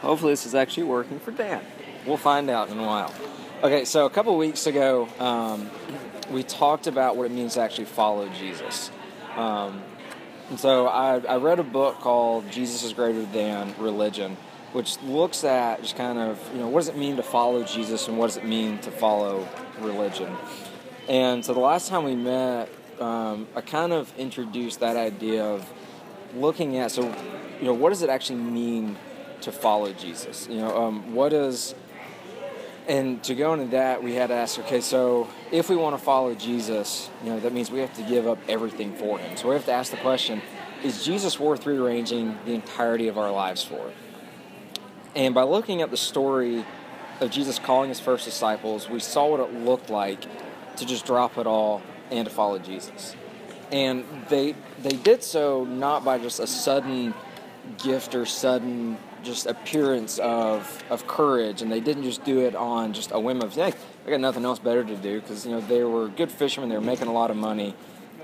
Hopefully, this is actually working for Dan. We'll find out in a while. Okay, so a couple weeks ago, um, we talked about what it means to actually follow Jesus. Um, and so I, I read a book called Jesus is Greater Than Religion, which looks at just kind of, you know, what does it mean to follow Jesus and what does it mean to follow religion. And so the last time we met, um, I kind of introduced that idea of looking at, so, you know, what does it actually mean to follow Jesus? You know, um, what does, and to go into that, we had to ask, okay, so if we want to follow Jesus, you know, that means we have to give up everything for him. So we have to ask the question, is Jesus worth rearranging the entirety of our lives for? And by looking at the story of Jesus calling his first disciples, we saw what it looked like to just drop it all and to follow Jesus. And they they did so not by just a sudden gift or sudden just appearance of of courage, and they didn't just do it on just a whim of hey, I got nothing else better to do because you know they were good fishermen, they were making a lot of money.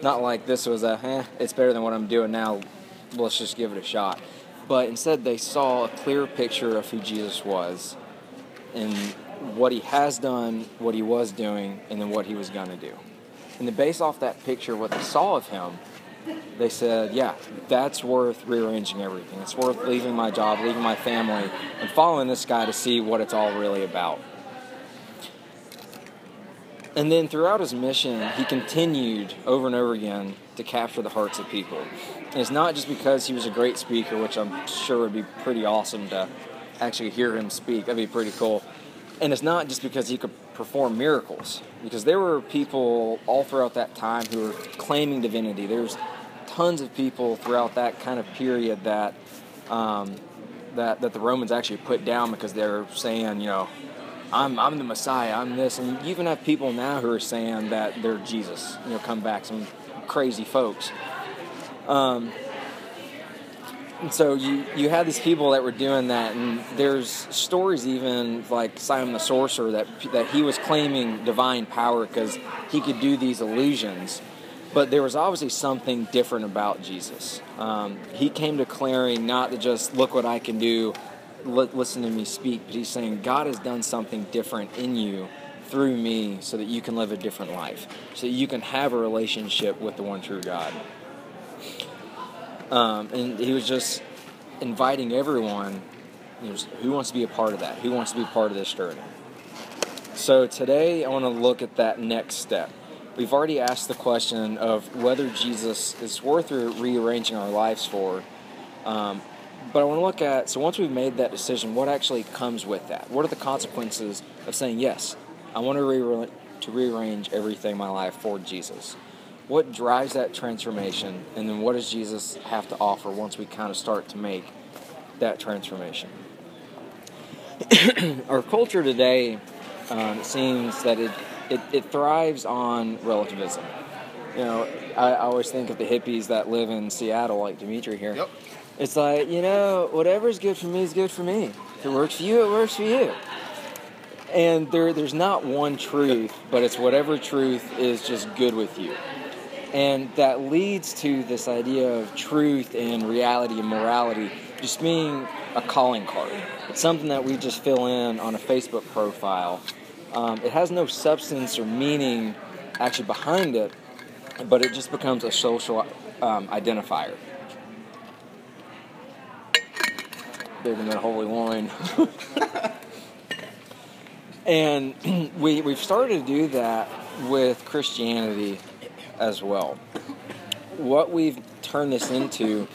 Not like this was a eh, it's better than what I'm doing now. Let's just give it a shot. But instead, they saw a clear picture of who Jesus was and what he has done, what he was doing, and then what he was going to do. And then, based off that picture, what they saw of him, they said, yeah, that's worth rearranging everything. It's worth leaving my job, leaving my family, and following this guy to see what it's all really about. And then throughout his mission, he continued over and over again to capture the hearts of people. And it's not just because he was a great speaker, which I'm sure would be pretty awesome to actually hear him speak. That'd be pretty cool. And it's not just because he could perform miracles, because there were people all throughout that time who were claiming divinity. There's tons of people throughout that kind of period that um, that that the Romans actually put down because they're saying, you know, I'm I'm the Messiah, I'm this, and you even have people now who are saying that they're Jesus. You know, come back, some crazy folks. Um, and so you you had these people that were doing that, and there's stories even like Simon the sorcerer that that he was claiming divine power because he could do these illusions. But there was obviously something different about Jesus. Um, he came declaring not to just look what I can do, listen to me speak, but he's saying God has done something different in you through me so that you can live a different life, so you can have a relationship with the one true God. Um, and he was just inviting everyone who wants to be a part of that, who wants to be part of this journey. So today I want to look at that next step. We've already asked the question of whether Jesus is worth rearranging our lives for. Um, but I want to look at so once we've made that decision, what actually comes with that? What are the consequences of saying yes? I want to, re- to rearrange everything in my life for Jesus what drives that transformation, and then what does Jesus have to offer once we kind of start to make that transformation? Our culture today um, seems that it, it, it thrives on relativism. You know, I, I always think of the hippies that live in Seattle, like Dimitri here. Yep. It's like, you know, whatever's good for me is good for me. If it works for you, it works for you. And there, there's not one truth, but it's whatever truth is just good with you. And that leads to this idea of truth and reality and morality just being a calling card. It's something that we just fill in on a Facebook profile. Um, it has no substance or meaning actually behind it, but it just becomes a social um, identifier. Bigger than holy wine. and we, we've started to do that with Christianity as well. What we've turned this into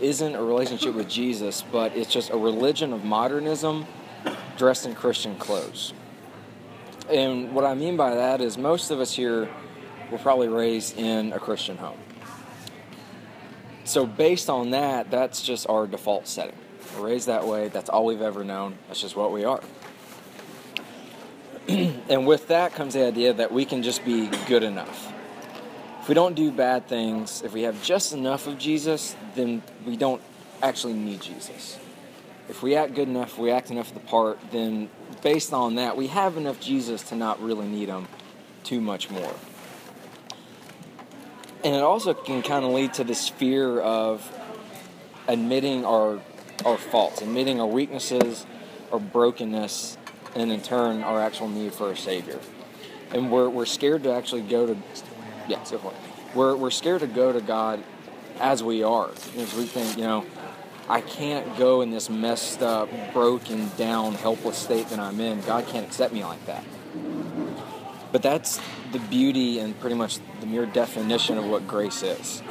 isn't a relationship with Jesus, but it's just a religion of modernism dressed in Christian clothes. And what I mean by that is most of us here were probably raised in a Christian home. So, based on that, that's just our default setting. We're raised that way, that's all we've ever known, that's just what we are. and with that comes the idea that we can just be good enough if we don't do bad things, if we have just enough of Jesus, then we don't actually need Jesus. If we act good enough, we act enough of the part, then based on that, we have enough Jesus to not really need him too much more. And it also can kind of lead to this fear of admitting our our faults, admitting our weaknesses, our brokenness, and in turn our actual need for a Savior. And we're, we're scared to actually go to, yeah, go for it. We're, we're scared to go to God as we are. Because we think, you know, I can't go in this messed up, broken down, helpless state that I'm in. God can't accept me like that. But that's the beauty and pretty much the mere definition of what grace is.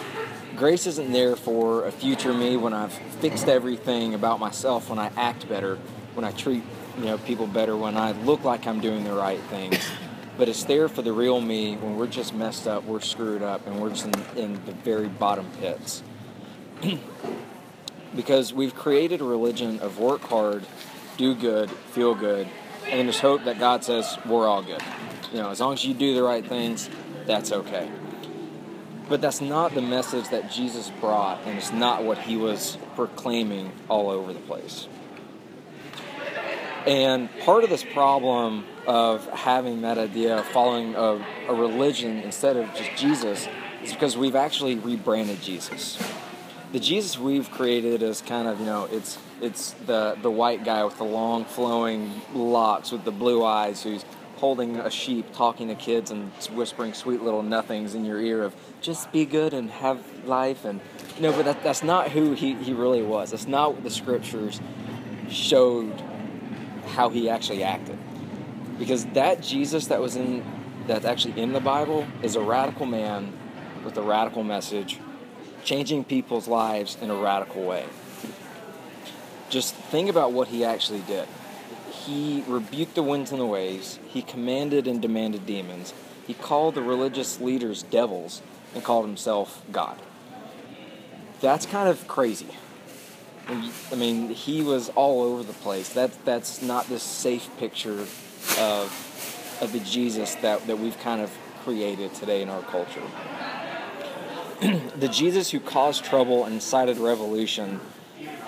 Grace isn't there for a future me when I've fixed everything about myself, when I act better, when I treat you know people better, when I look like I'm doing the right things. But it's there for the real me when we're just messed up, we're screwed up, and we're just in, in the very bottom pits. because we've created a religion of work hard, do good, feel good, and then just hope that God says we're all good. You know, as long as you do the right things, that's okay. But that's not the message that Jesus brought, and it's not what he was proclaiming all over the place. And part of this problem of having that idea of following a, a religion instead of just Jesus is because we've actually rebranded Jesus the Jesus we've created is kind of you know it's it's the the white guy with the long flowing locks with the blue eyes who's holding a sheep, talking to kids and whispering sweet little nothings in your ear of just be good and have life and know but that, that's not who he, he really was. That's not what the scriptures showed how he actually acted. Because that Jesus that was in that's actually in the Bible is a radical man with a radical message changing people's lives in a radical way. Just think about what he actually did. He rebuked the winds and the waves, he commanded and demanded demons, he called the religious leaders devils, and called himself God. That's kind of crazy. I mean, he was all over the place. That, that's not the safe picture of, of the Jesus that, that we've kind of created today in our culture. the Jesus who caused trouble and incited revolution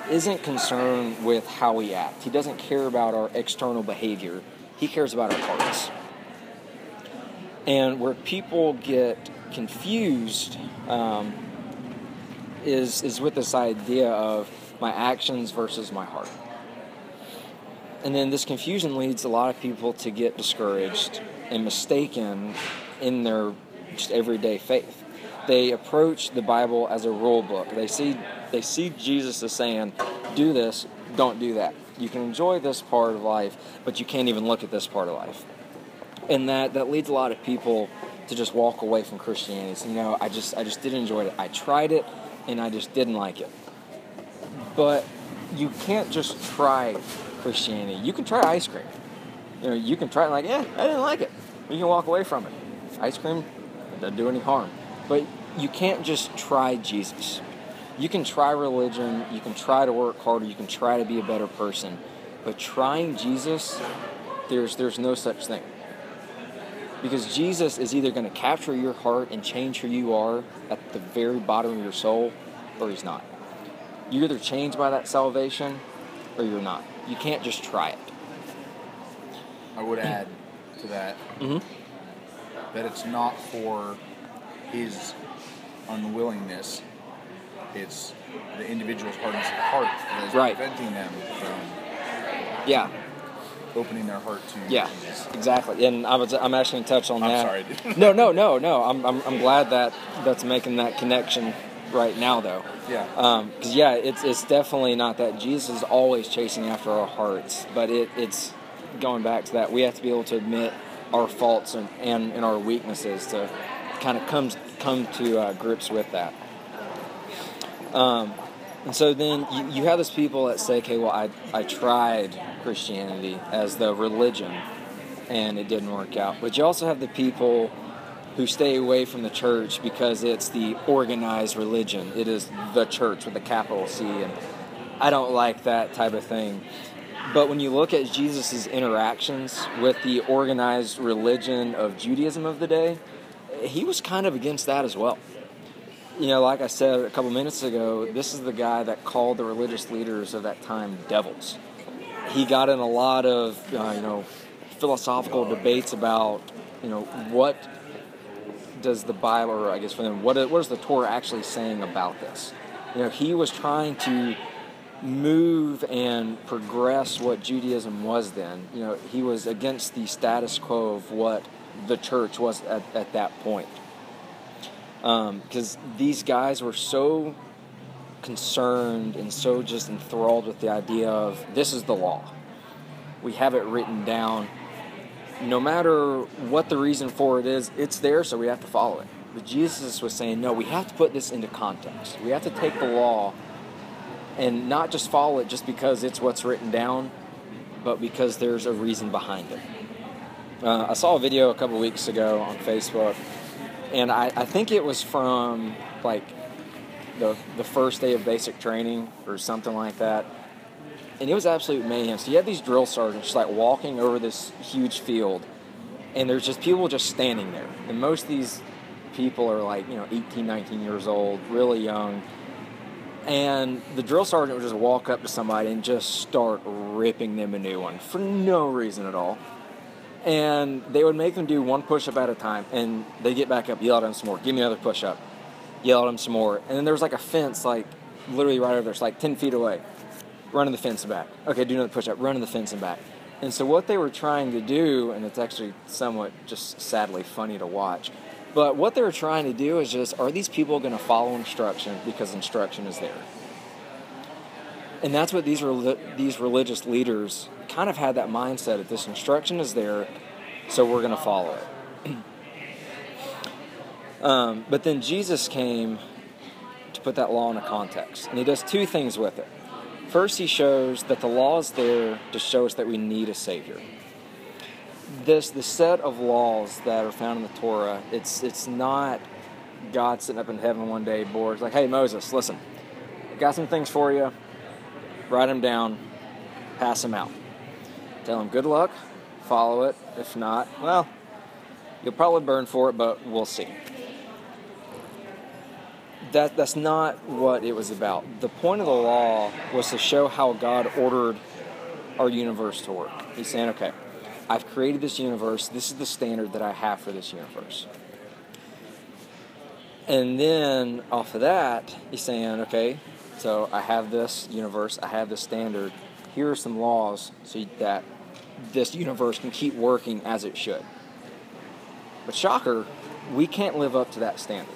isn't concerned with how we act. He doesn't care about our external behavior. He cares about our hearts. And where people get confused um, is is with this idea of my actions versus my heart. And then this confusion leads a lot of people to get discouraged and mistaken in their just everyday faith they approach the Bible as a rule book. They see they see Jesus as saying, "Do this, don't do that. You can enjoy this part of life, but you can't even look at this part of life." And that that leads a lot of people to just walk away from Christianity. So, you know, I just I just didn't enjoy it. I tried it, and I just didn't like it. But you can't just try Christianity. You can try ice cream. You know, you can try it like, yeah, I didn't like it. You can walk away from it. Ice cream doesn't do any harm. But you can't just try Jesus. You can try religion, you can try to work harder, you can try to be a better person. But trying Jesus, there's there's no such thing. Because Jesus is either going to capture your heart and change who you are at the very bottom of your soul, or he's not. You're either changed by that salvation or you're not. You can't just try it. I would add to that mm-hmm. that it's not for his unwillingness. It's the individual's hardness of heart that is right. preventing them from yeah opening their heart to yeah Jesus. exactly and I was I'm actually going to touch on I'm that sorry no no no no I'm, I'm, I'm glad that that's making that connection right now though yeah because um, yeah it's it's definitely not that Jesus is always chasing after our hearts but it, it's going back to that we have to be able to admit our faults and, and, and our weaknesses to kind of comes come to uh, grips with that. Um, and so then you, you have those people that say, okay, well, I, I tried Christianity as the religion and it didn't work out. But you also have the people who stay away from the church because it's the organized religion. It is the church with a capital C, and I don't like that type of thing. But when you look at Jesus' interactions with the organized religion of Judaism of the day, he was kind of against that as well. You know, like I said a couple minutes ago, this is the guy that called the religious leaders of that time devils. He got in a lot of, uh, you know, philosophical debates about, you know, what does the Bible, or I guess for them, what, what is the Torah actually saying about this? You know, he was trying to move and progress what Judaism was then. You know, he was against the status quo of what the church was at, at that point. Because um, these guys were so concerned and so just enthralled with the idea of this is the law. We have it written down. No matter what the reason for it is, it's there, so we have to follow it. But Jesus was saying, no, we have to put this into context. We have to take the law and not just follow it just because it's what's written down, but because there's a reason behind it. Uh, I saw a video a couple weeks ago on Facebook, and I, I think it was from like the the first day of basic training or something like that. And it was absolute mayhem. So you had these drill sergeants just like walking over this huge field, and there's just people just standing there. And most of these people are like, you know, 18, 19 years old, really young and the drill sergeant would just walk up to somebody and just start ripping them a new one for no reason at all. And they would make them do one push up at a time, and they get back up, yell at them some more, give me another push up, yell at them some more. And then there was like a fence, like literally right over there, it's like 10 feet away. Running the fence and back. Okay, do another push up, running the fence and back. And so, what they were trying to do, and it's actually somewhat just sadly funny to watch, but what they were trying to do is just are these people going to follow instruction because instruction is there? And that's what these these religious leaders kind of had that mindset that this instruction is there, so we're going to follow it. um, but then Jesus came to put that law in a context, and he does two things with it. First, he shows that the law is there to show us that we need a Savior this the set of laws that are found in the Torah. It's it's not God sitting up in heaven one day bored. Like, hey Moses, listen, got some things for you. Write them down, pass them out. Tell them good luck, follow it. If not, well, you'll probably burn for it, but we'll see. That that's not what it was about. The point of the law was to show how God ordered our universe to work. He's saying, okay, I've created this universe. This is the standard that I have for this universe. And then off of that, he's saying, okay, so I have this universe, I have this standard. Here are some laws so that this universe can keep working as it should. But shocker, we can't live up to that standard.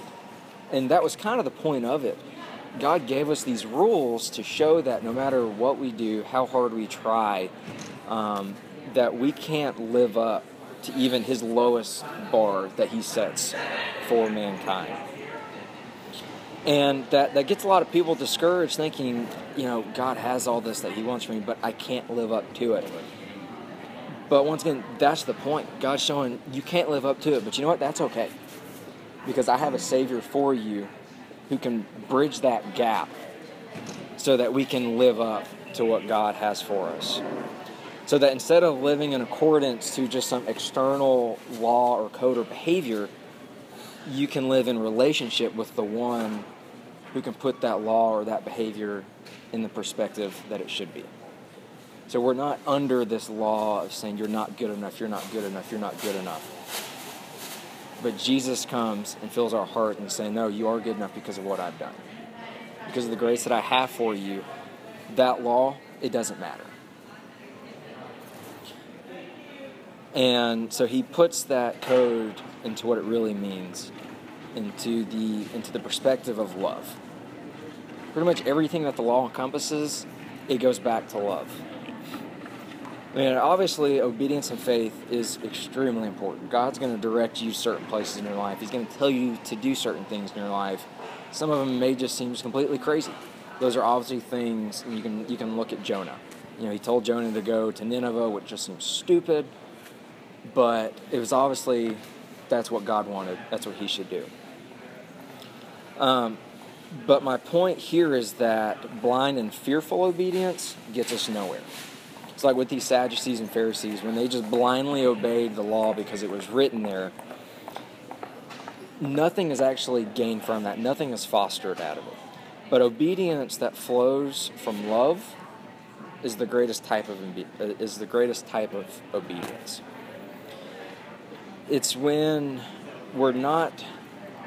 And that was kind of the point of it. God gave us these rules to show that no matter what we do, how hard we try, um, that we can't live up to even his lowest bar that he sets for mankind. And that, that gets a lot of people discouraged thinking, you know, God has all this that he wants from me, but I can't live up to it. But once again, that's the point. God's showing you can't live up to it, but you know what? That's okay. Because I have a Savior for you who can bridge that gap so that we can live up to what God has for us. So that instead of living in accordance to just some external law or code or behavior, you can live in relationship with the one who can put that law or that behavior in the perspective that it should be. So we're not under this law of saying you're not good enough, you're not good enough, you're not good enough. But Jesus comes and fills our heart and saying, No, you are good enough because of what I've done. Because of the grace that I have for you, that law, it doesn't matter. And so he puts that code into what it really means, into the into the perspective of love. Pretty much everything that the law encompasses, it goes back to love. I mean, obviously, obedience and faith is extremely important. God's going to direct you certain places in your life. He's going to tell you to do certain things in your life. Some of them may just seem completely crazy. Those are obviously things you can you can look at Jonah. You know, he told Jonah to go to Nineveh, which just seems stupid but it was obviously that's what God wanted. That's what He should do. Um, but my point here is that blind and fearful obedience gets us nowhere. It's like with these Sadducees and Pharisees, when they just blindly obeyed the law because it was written there, nothing is actually gained from that. Nothing is fostered out of it. But obedience that flows from love is the greatest type of uh, is the greatest type of obedience it's when we're not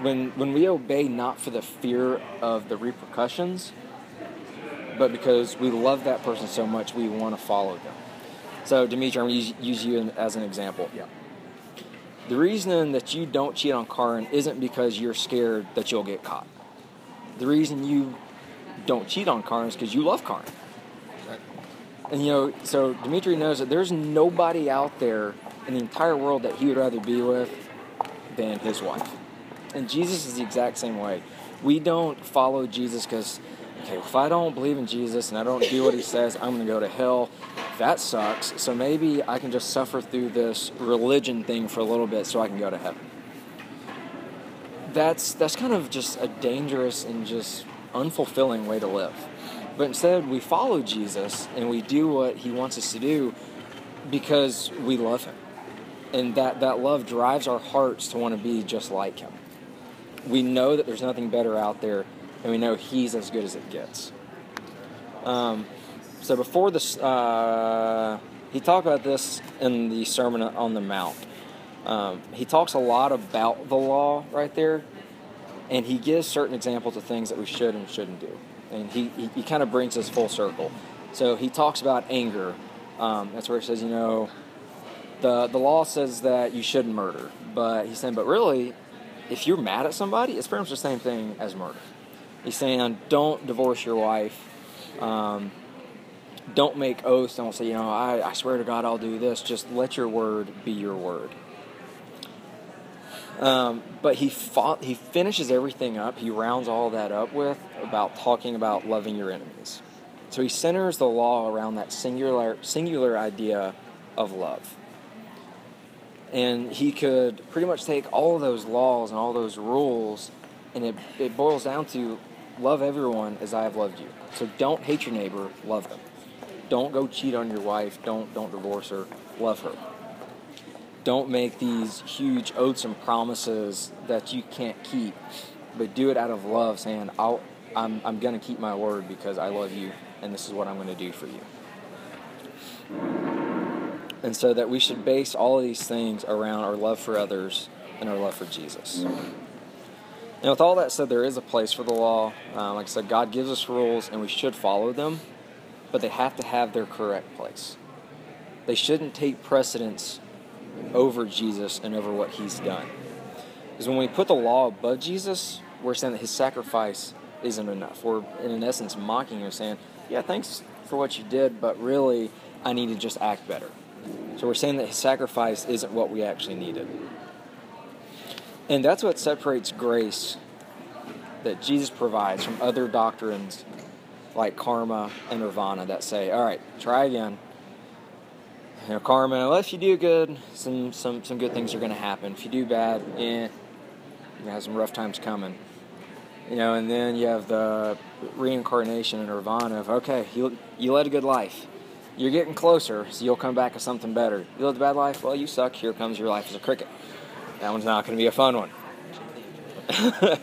when when we obey not for the fear of the repercussions but because we love that person so much, we want to follow them. So, Dimitri, I'm going to use, use you as an example. Yeah. The reason that you don't cheat on Karin isn't because you're scared that you'll get caught. The reason you don't cheat on Karin is because you love Karin. And you know, so Dimitri knows that there's nobody out there in the entire world that he would rather be with than his wife. And Jesus is the exact same way. We don't follow Jesus because, okay, if I don't believe in Jesus and I don't do what he says, I'm going to go to hell. That sucks. So maybe I can just suffer through this religion thing for a little bit so I can go to heaven. That's that's kind of just a dangerous and just unfulfilling way to live. But instead, we follow Jesus and we do what he wants us to do because we love him. And that, that love drives our hearts to want to be just like him. We know that there's nothing better out there, and we know he's as good as it gets. Um, so before this, uh, he talked about this in the Sermon on the Mount. Um, he talks a lot about the law right there, and he gives certain examples of things that we should and shouldn't do and he, he, he kind of brings us full circle. So he talks about anger. Um, that's where he says, you know, the the law says that you shouldn't murder, but he's saying, but really, if you're mad at somebody, it's pretty much the same thing as murder. He's saying, don't divorce your wife. Um, don't make oaths. Don't say, you know, I, I swear to God I'll do this. Just let your word be your word. Um, but he fought, he finishes everything up. He rounds all that up with about talking about loving your enemies. So he centers the law around that singular singular idea of love. And he could pretty much take all those laws and all those rules, and it, it boils down to love everyone as I have loved you. So don't hate your neighbor, love them. Don't go cheat on your wife. Don't don't divorce her. Love her don't make these huge oaths and promises that you can't keep, but do it out of love, saying, I'll, I'm, I'm going to keep my word because I love you and this is what I'm going to do for you. And so that we should base all of these things around our love for others and our love for Jesus. And with all that said, there is a place for the law. Um, like I said, God gives us rules and we should follow them, but they have to have their correct place. They shouldn't take precedence over Jesus and over what he's done. Because when we put the law above Jesus, we're saying that his sacrifice isn't enough. We're, in essence, mocking him, saying, Yeah, thanks for what you did, but really, I need to just act better. So we're saying that his sacrifice isn't what we actually needed. And that's what separates grace that Jesus provides from other doctrines like karma and nirvana that say, all right, try again, you know, karma. Well, if you do good, some some some good things are going to happen. If you do bad, eh, you have some rough times coming. You know, and then you have the reincarnation and nirvana of okay, you you led a good life. You're getting closer, so you'll come back with something better. You lived a bad life, well, you suck. Here comes your life as a cricket. That one's not going to be a fun one.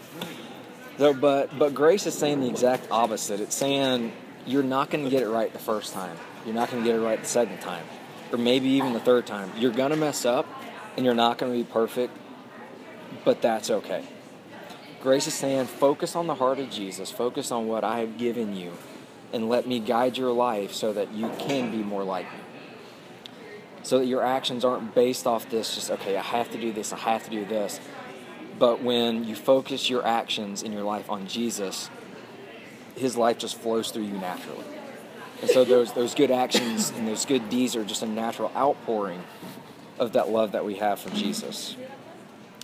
so, but but grace is saying the exact opposite. It's saying you're not going to get it right the first time. You're not going to get it right the second time or maybe even the third time. You're going to mess up and you're not going to be perfect, but that's okay. Grace is saying, focus on the heart of Jesus, focus on what I have given you, and let me guide your life so that you can be more like me. So that your actions aren't based off this, just, okay, I have to do this, I have to do this. But when you focus your actions in your life on Jesus, his life just flows through you naturally. And so those those good actions and those good deeds are just a natural outpouring of that love that we have for Jesus.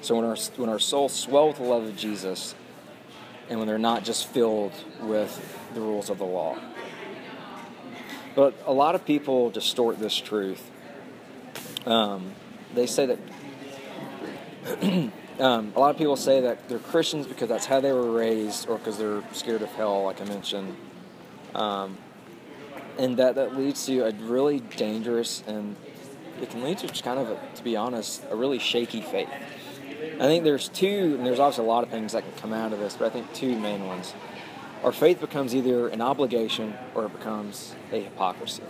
So when our when our souls swell with the love of Jesus, and when they're not just filled with the rules of the law. But a lot of people distort this truth. Um, they say that um, a lot of people say that they're Christians because that's how they were raised, or because they're scared of hell, like I mentioned. Um, and that that leads to a really dangerous and it can lead to just kind of a, to be honest a really shaky faith. I think there's two and there's obviously a lot of things that can come out of this but i think two main ones. Our faith becomes either an obligation or it becomes a hypocrisy.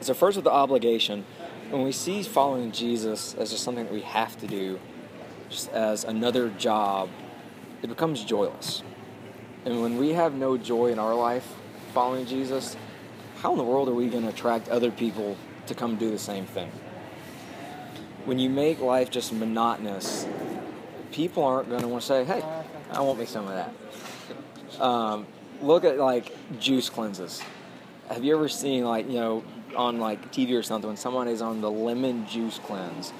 So first with the obligation when we see following jesus as just something that we have to do just as another job it becomes joyless and when we have no joy in our life following Jesus, how in the world are we going to attract other people to come do the same thing? When you make life just monotonous, people aren't going to want to say, hey, I want me some of that. Um, look at like juice cleanses. Have you ever seen like, you know, on like TV or something when someone is on the lemon juice cleanse?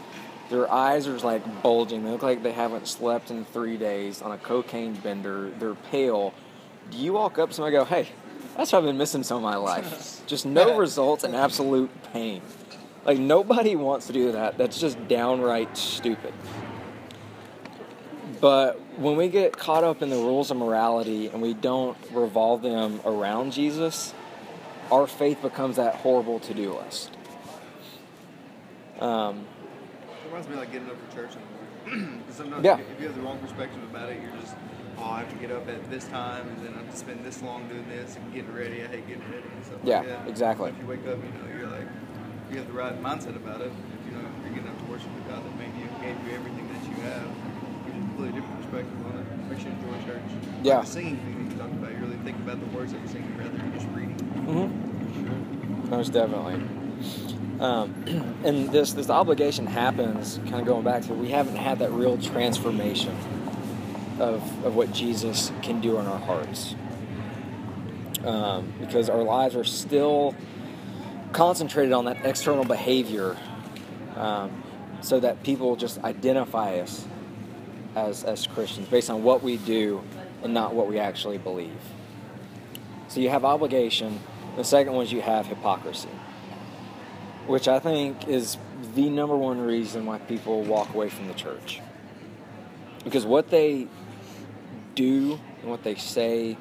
Their eyes are like bulging. They look like they haven't slept in three days on a cocaine bender. They're pale. Do you walk up to somebody and go, hey, that's what I've been missing some of my life? Just no results and absolute pain. Like, nobody wants to do that. That's just downright stupid. But when we get caught up in the rules of morality and we don't revolve them around Jesus, our faith becomes that horrible to do list. Um, It reminds me of like getting up for church in the morning. Sometimes Yeah. if you have the wrong perspective about it, you're just, oh, I have to get up at this time and then I have to spend this long doing this and getting ready. I hate getting ready and stuff Yeah, like that. exactly. If you wake up, you know, you're like, you have the right mindset about it. If you know, you're getting up to worship with God that made you, gave you everything that you have, you a completely different perspective on it. Makes you enjoy church. Like Yeah. the singing thing that you talked about, you really think about the words that you're singing rather than just reading. Mm-hmm. Most definitely. Um, and this this obligation happens, kind of going back to we haven't had that real transformation of of what Jesus can do in our hearts, um, because our lives are still concentrated on that external behavior, um, so that people just identify us as as Christians based on what we do and not what we actually believe. So you have obligation. The second one is you have hypocrisy, which I think is the number one reason why people walk away from the church. Because what they do and what they say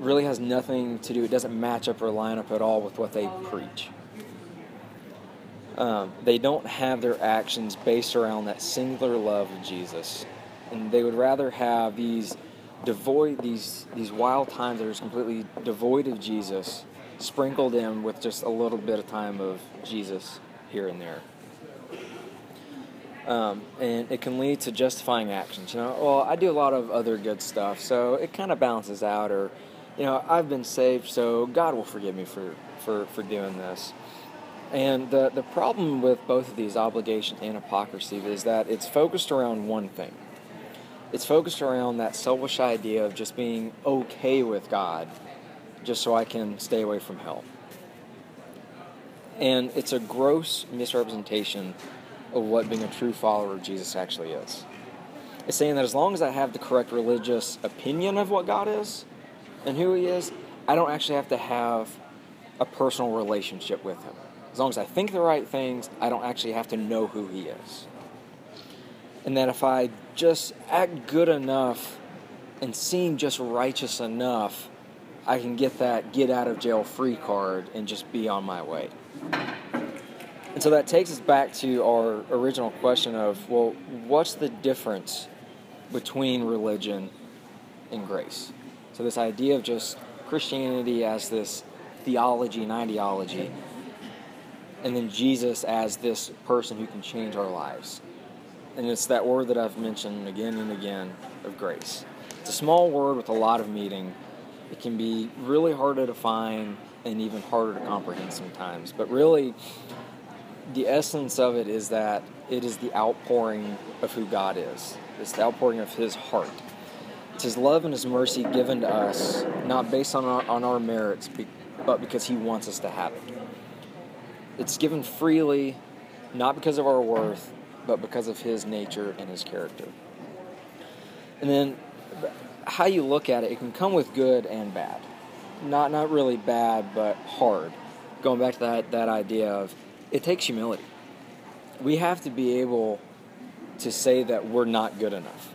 really has nothing to do, it doesn't match up or line up at all with what they preach. Um, they don't have their actions based around that singular love of Jesus. And they would rather have these devoid these these wild times that are just completely devoid of Jesus, sprinkled in with just a little bit of time of Jesus here and there. Um, and it can lead to justifying actions. You know, well, I do a lot of other good stuff, so it kind of balances out. Or, you know, I've been saved, so God will forgive me for for for doing this. And the the problem with both of these obligations and hypocrisy is that it's focused around one thing it's focused around that selfish idea of just being okay with God just so I can stay away from hell. And it's a gross misrepresentation of what being a true follower of Jesus actually is. It's saying that as long as I have the correct religious opinion of what God is and who He is, I don't actually have to have a personal relationship with Him. As long as I think the right things, I don't actually have to know who He is and that if I just act good enough and seem just righteous enough, I can get that get out of jail free card and just be on my way. And so that takes us back to our original question of well, what's the difference between religion and grace? So, this idea of just Christianity as this theology and ideology, and then Jesus as this person who can change our lives and it's that word that I've mentioned again and again of grace. It's a small word with a lot of meaning. It can be really hard to define and even harder to comprehend sometimes. But really, the essence of it is that it is the outpouring of who God is. It's the outpouring of His heart. It's His love and His mercy given to us, not based on our, on our merits, but because He wants us to have it. It's given freely, not because of our worth, but because of his nature and his character. And then how you look at it, it can come with good and bad. Not not really bad, but hard. Going back to that, that idea of it takes humility. We have to be able to say that we're not good enough.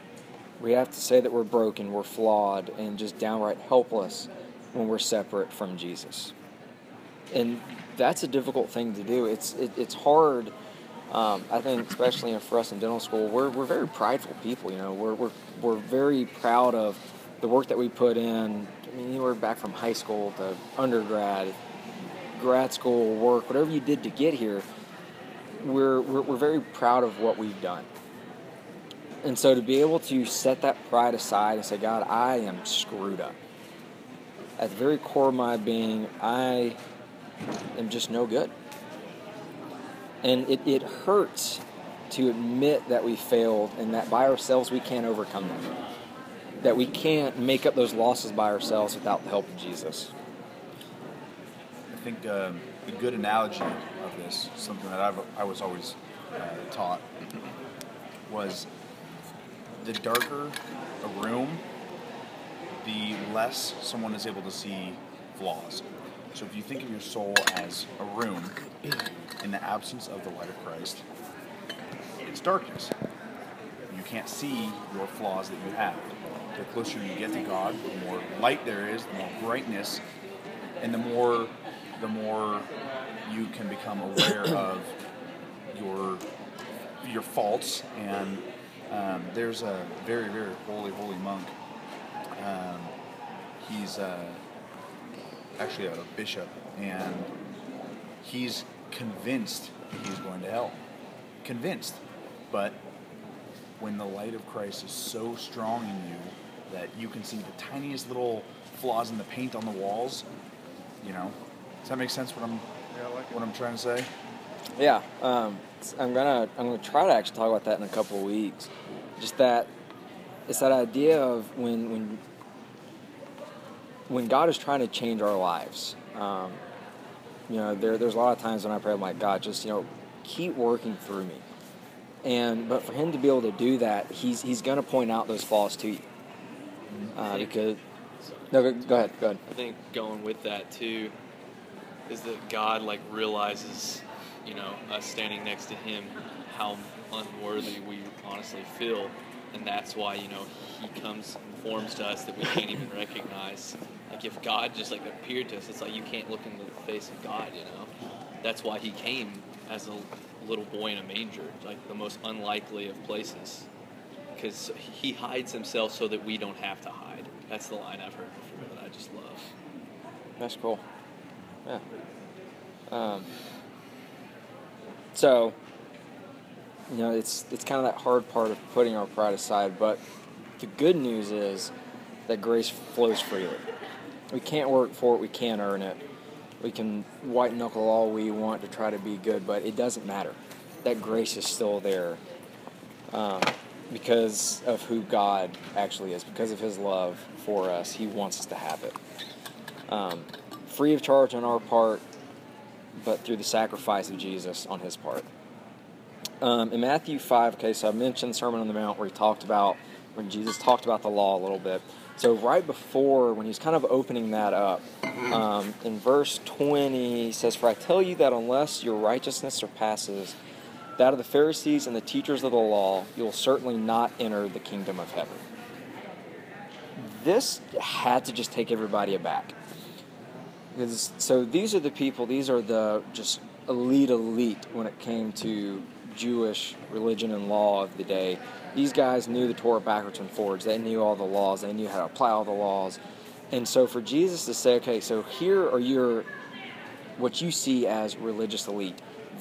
We have to say that we're broken, we're flawed, and just downright helpless when we're separate from Jesus. And that's a difficult thing to do. It's it, it's hard um, I think, especially for us in dental school, we're, we're very prideful people. You know, we're, we're, we're very proud of the work that we put in. I mean, you were back from high school to undergrad, grad school, work, whatever you did to get here. We're, we're, we're very proud of what we've done. And so to be able to set that pride aside and say, God, I am screwed up. at the very core of my being, I am just no good. And it, it hurts to admit that we failed and that by ourselves we can't overcome them. That we can't make up those losses by ourselves without the help of Jesus. I think um, a good analogy of this, something that I've, I was always uh, taught, was the darker a room, the less someone is able to see flaws. So if you think of your soul as a room in the absence of the light of Christ, it's darkness. You can't see your flaws that you have. The closer you get to God, the more light there is, the more brightness, and the more the more you can become aware of your your faults. And um, there's a very very holy holy monk. Um, he's uh, actually a bishop, and he's convinced he's going to hell. Convinced, but when the light of Christ is so strong in you that you can see the tiniest little flaws in the paint on the walls, you know, does that make sense? What I'm Yeah, like what I'm trying to say? Yeah, um, I'm gonna I'm gonna try to actually talk about that in a couple of weeks. Just that it's that idea of when when when God is trying to change our lives. Um, you know, there there's a lot of times when I pray, I'm like, God, just you know, keep working through me. And but for Him to be able to do that, He's He's gonna point out those flaws to you. Uh, because no, go, go ahead, go ahead. I think going with that too is that God like realizes, you know, us standing next to Him, how unworthy we honestly feel, and that's why you know He comes and forms to us that we can't even recognize. Like if God just like appeared to us, it's like you can't look into the face of God. You know, that's why He came as a little boy in a manger, like the most unlikely of places, because He hides Himself so that we don't have to hide. That's the line I've heard before that I just love. That's cool. Yeah. Um, so, you know, it's it's kind of that hard part of putting our pride aside. But the good news is that grace flows freely. We can't work for it. We can't earn it. We can white knuckle all we want to try to be good, but it doesn't matter. That grace is still there um, because of who God actually is, because of His love for us. He wants us to have it um, free of charge on our part, but through the sacrifice of Jesus on his part. Um, in Matthew 5, okay, so I mentioned Sermon on the Mount where he talked about, when Jesus talked about the law a little bit. So, right before, when he's kind of opening that up, um, in verse 20, he says, For I tell you that unless your righteousness surpasses that of the Pharisees and the teachers of the law, you will certainly not enter the kingdom of heaven. This had to just take everybody aback. Because, so these are the people, these are the just elite elite when it came to Jewish religion and law of the day. These guys knew the Torah backwards and forwards. They knew all the laws. They knew how to apply all the laws. And so for Jesus to say, okay, so here are your, what you see as religious elite,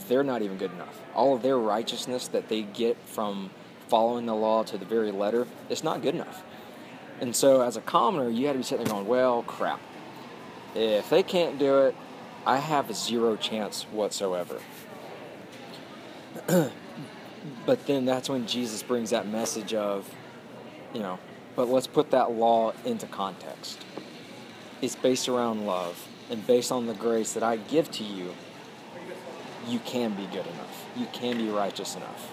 they're not even good enough. All of their righteousness that they get from following the law to the very letter, it's not good enough. And so as a commoner, you had to be sitting there going, well, crap. If they can't do it, I have a zero chance whatsoever. but then that's when Jesus brings that message of, you know, but let's put that law into context. It's based around love and based on the grace that I give to you, you can be good enough. You can be righteous enough.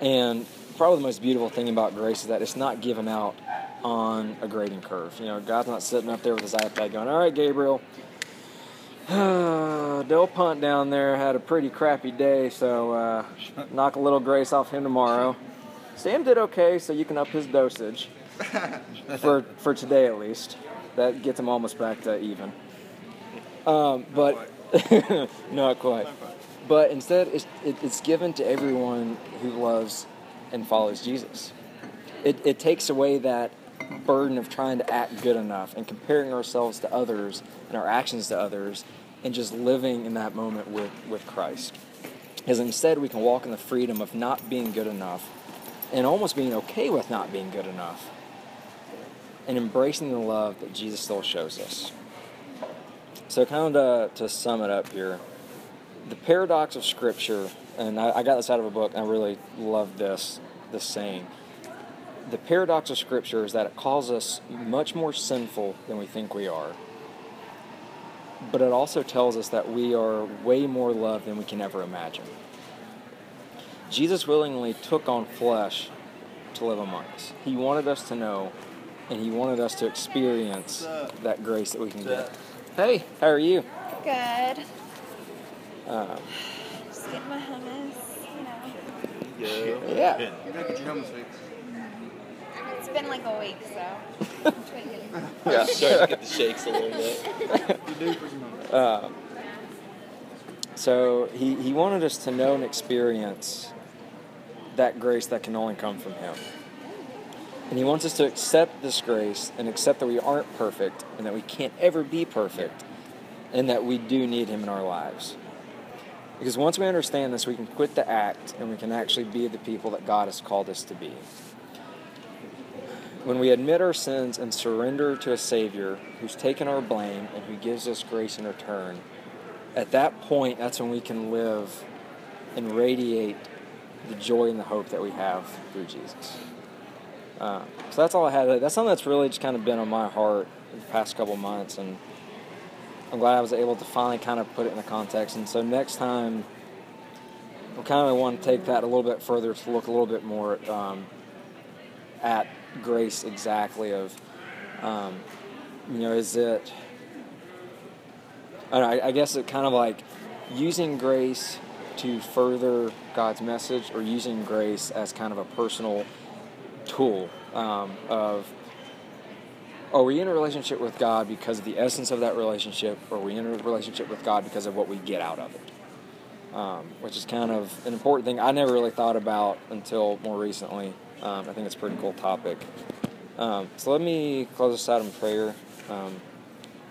And probably the most beautiful thing about grace is that it's not given out on a grading curve. You know, God's not sitting up there with his iPad going, "All right, Gabriel, Dell Punt down there had a pretty crappy day, so uh, knock a little grace off him tomorrow." Sam did okay, so you can up his dosage for for today at least. That gets him almost back to even. Um, but not quite. But instead, it's, it, it's given to everyone who loves and follows Jesus. It, it takes away that burden of trying to act good enough and comparing ourselves to others and our actions to others and just living in that moment with, with Christ. Because instead, we can walk in the freedom of not being good enough and almost being okay with not being good enough. and embracing the love that Jesus still shows us. So, kind of to, to sum it up here, the paradox of Scripture, and I, I got this out of a book, and I really love this this saying. The paradox of Scripture is that it calls us much more sinful than we think we are, but it also tells us that we are way more loved than we can ever imagine. Jesus willingly took on flesh to live among us. He wanted us to know, and He wanted us to experience that grace that we can get. Hey, how are you? Good. Um, Just getting my hummus, you know. Yeah. yeah. You gotta get your helmet fixed. It's been like a week, so I'm. Yeah. Starting to get the shakes a little bit. You do for some. Uh, so he, he wanted us to know and experience that grace that can only come from him. And he wants us to accept this grace and accept that we aren't perfect and that we can't ever be perfect and that we do need him in our lives. Because once we understand this, we can quit the act and we can actually be the people that God has called us to be. When we admit our sins and surrender to a Savior who's taken our blame and who gives us grace in return, at that point, that's when we can live and radiate the joy and the hope that we have through Jesus. Uh, so that's all I had. That's something that's really just kind of been on my heart the past couple months, and I'm glad I was able to finally kind of put it in the context. And so next time, we kind of want to take that a little bit further to look a little bit more um, at grace exactly of, um, you know, is it I, I guess it kind of like using grace to further God's message, or using grace as kind of a personal tool um, of are we in a relationship with God because of the essence of that relationship, or are we in a relationship with God because of what we get out of it? Um, which is kind of an important thing I never really thought about until more recently. Um, I think it's a pretty cool topic. Um, so let me close this out in prayer. Um,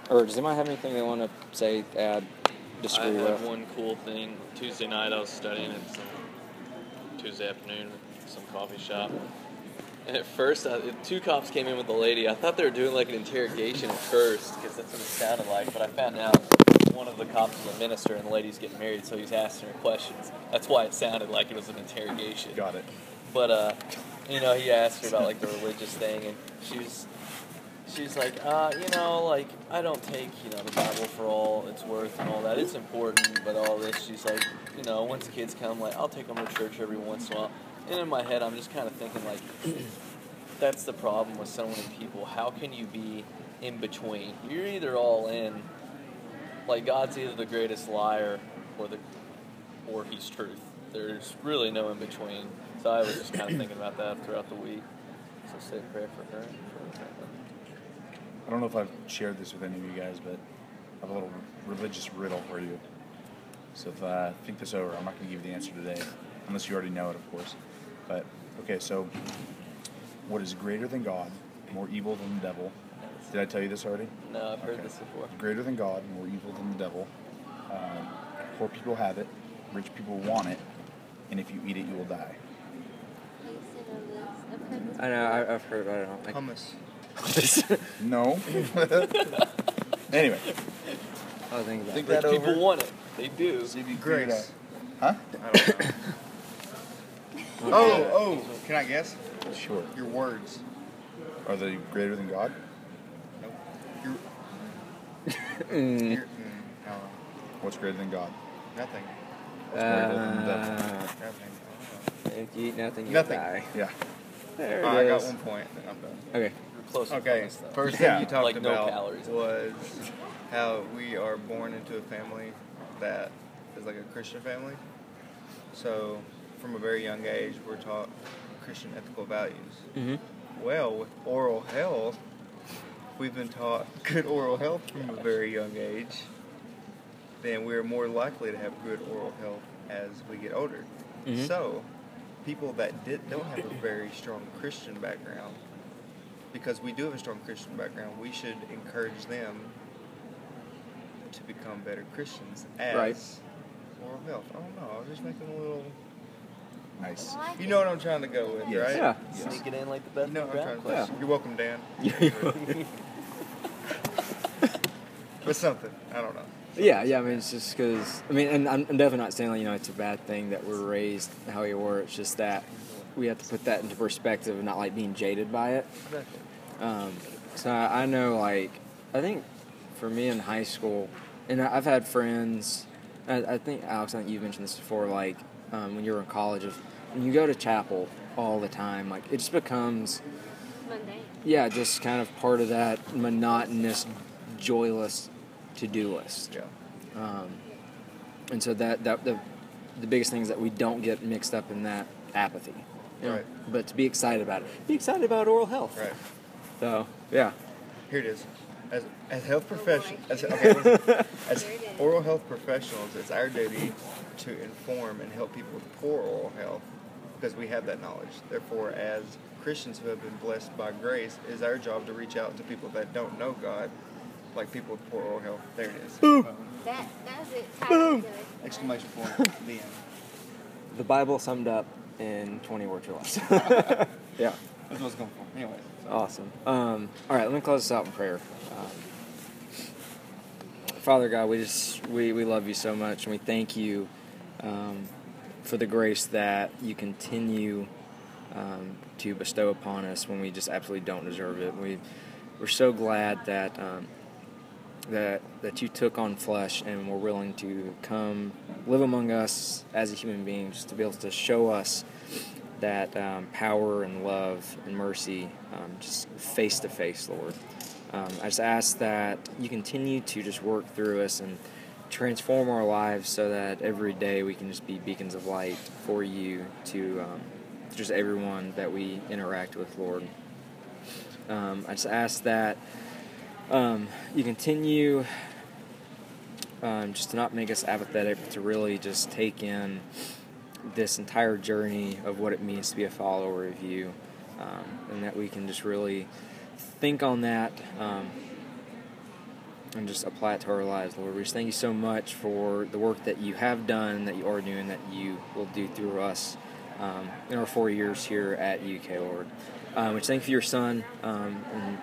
or does anybody have anything they want to say, add, I disagree had with? one cool thing. Tuesday night, I was studying at some Tuesday afternoon at some coffee shop. And at first, I, two cops came in with a lady. I thought they were doing like an interrogation at first because that's what it sounded like. But I found out one of the cops was a minister and the lady's getting married, so he's asking her questions. That's why it sounded like it was an interrogation. Got it. But uh, you know, he asked her about like the religious thing, and she was, she's like, uh, you know, like I don't take you know the Bible for all it's worth and all that. It's important, but all this, she's like, you know, once kids come, like I'll take them to church every once in a while. And in my head, I'm just kind of thinking like, that's the problem with so many people. How can you be in between? You're either all in, like God's either the greatest liar or the, or He's truth. There's really no in between. So I was just kind of thinking about that throughout the week. So say a prayer for her. I don't know if I've shared this with any of you guys, but I have a little religious riddle for you. So if uh, think this over, I'm not going to give you the answer today, unless you already know it, of course. But okay, so what is greater than God, more evil than the devil? Did I tell you this already? No, I've heard Okay. this before. Greater than God, more evil than the devil. Um, poor people have it, rich people want it, and if you eat it, you will die. I know, I, I've heard, I don't know. Hummus. No. anyway, I'll think about Think it. that people over. want it. They do. see if you can figure it Grace. Huh? I don't know. oh, oh, can I guess? Sure. Your words. Are they greater than God? Nope. Your, Mm. your, mm, no, What's greater than God? nothing. What's greater than the devil? Uh, Nothing. if you eat nothing, you Nothing. die. Yeah. There Oh, it I got is. one point. Then I'm done. Okay. You're close Okay, hummus, though. first Yeah. thing you talked Like no about calories. was how we are born into a family that is like a Christian family. So, from a very young age, we're taught Christian ethical values. Mm-hmm. Well, with oral health, we've been taught good oral health from a very young age. Then we're more likely to have good oral health as we get older. Mhm. So, people that did, don't have a very strong Christian background, because we do have a strong Christian background, we should encourage them to become better Christians as Right. oral health. I don't know. I was just making a little Nice. Like You know what I'm trying to go with, Yes. right? Yeah. Yes. Sneak it in like the best No, I'm trying to. Yeah. You're welcome, Dan. but something. I don't know. Yeah, yeah. I mean, it's just because I mean, and I'm I'm definitely not saying like you know it's a bad thing that we're raised how we were. It's just that we have to put that into perspective and not like being jaded by it. Exactly. Um, so I, I know, like, I think for me in high school, and I- I've had friends. I, I think Alex, I think you mentioned this before. Like um, when you were in college, if when you go to chapel all the time, like it just becomes, Mundane. yeah, just kind of part of that monotonous, joyless to-do list. Yeah. Um, and so that that the the biggest thing is that we don't get mixed up in that apathy. you know? Right. But to be excited about it, be excited about oral health. Right. So yeah. Here it is. As, as health Oh, professionals, as, okay, as Here it is. oral health professionals, it's our duty to inform and help people with poor oral health because we have that knowledge. Therefore, as Christians who have been blessed by grace, it is our job to reach out to people that don't know God, like people with poor oral health. There it is. Boom. That that's it. Boom. Exclamation point. the end. The Bible summed up in 20 words or less. yeah. That's what's going for. Anyway. Awesome. Um, all right, let me close this out in prayer. Um, Father God, we just we, we love you so much, and we thank you um, for the grace that you continue um, to bestow upon us when we just absolutely don't deserve it. We we're so glad that um, that that you took on flesh and were willing to come live among us as a human being, just to be able to show us that um, power and love and mercy um, just face to face, Lord. Um, I just ask that you continue to just work through us and transform our lives so that every day we can just be beacons of light for you to um, just everyone that we interact with, Lord. Um, I just ask that um, you continue um, just to not make us apathetic, but to really just take in this entire journey of what it means to be a follower of you, um, and that we can just really think on that um, and just apply it to our lives, Lord. We just thank you so much for the work that you have done, that you are doing, that you will do through us um, in our four years here at UK, Lord. Um, we thank you for your Son, um, and,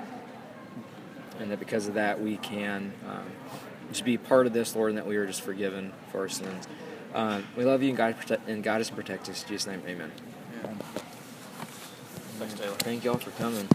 and that because of that we can um, just be part of this, Lord, and that we are just forgiven for our sins. Um, we love you and God, protect, and God protect us. In Jesus' name, amen. Thanks, Taylor. Thank y'all for coming.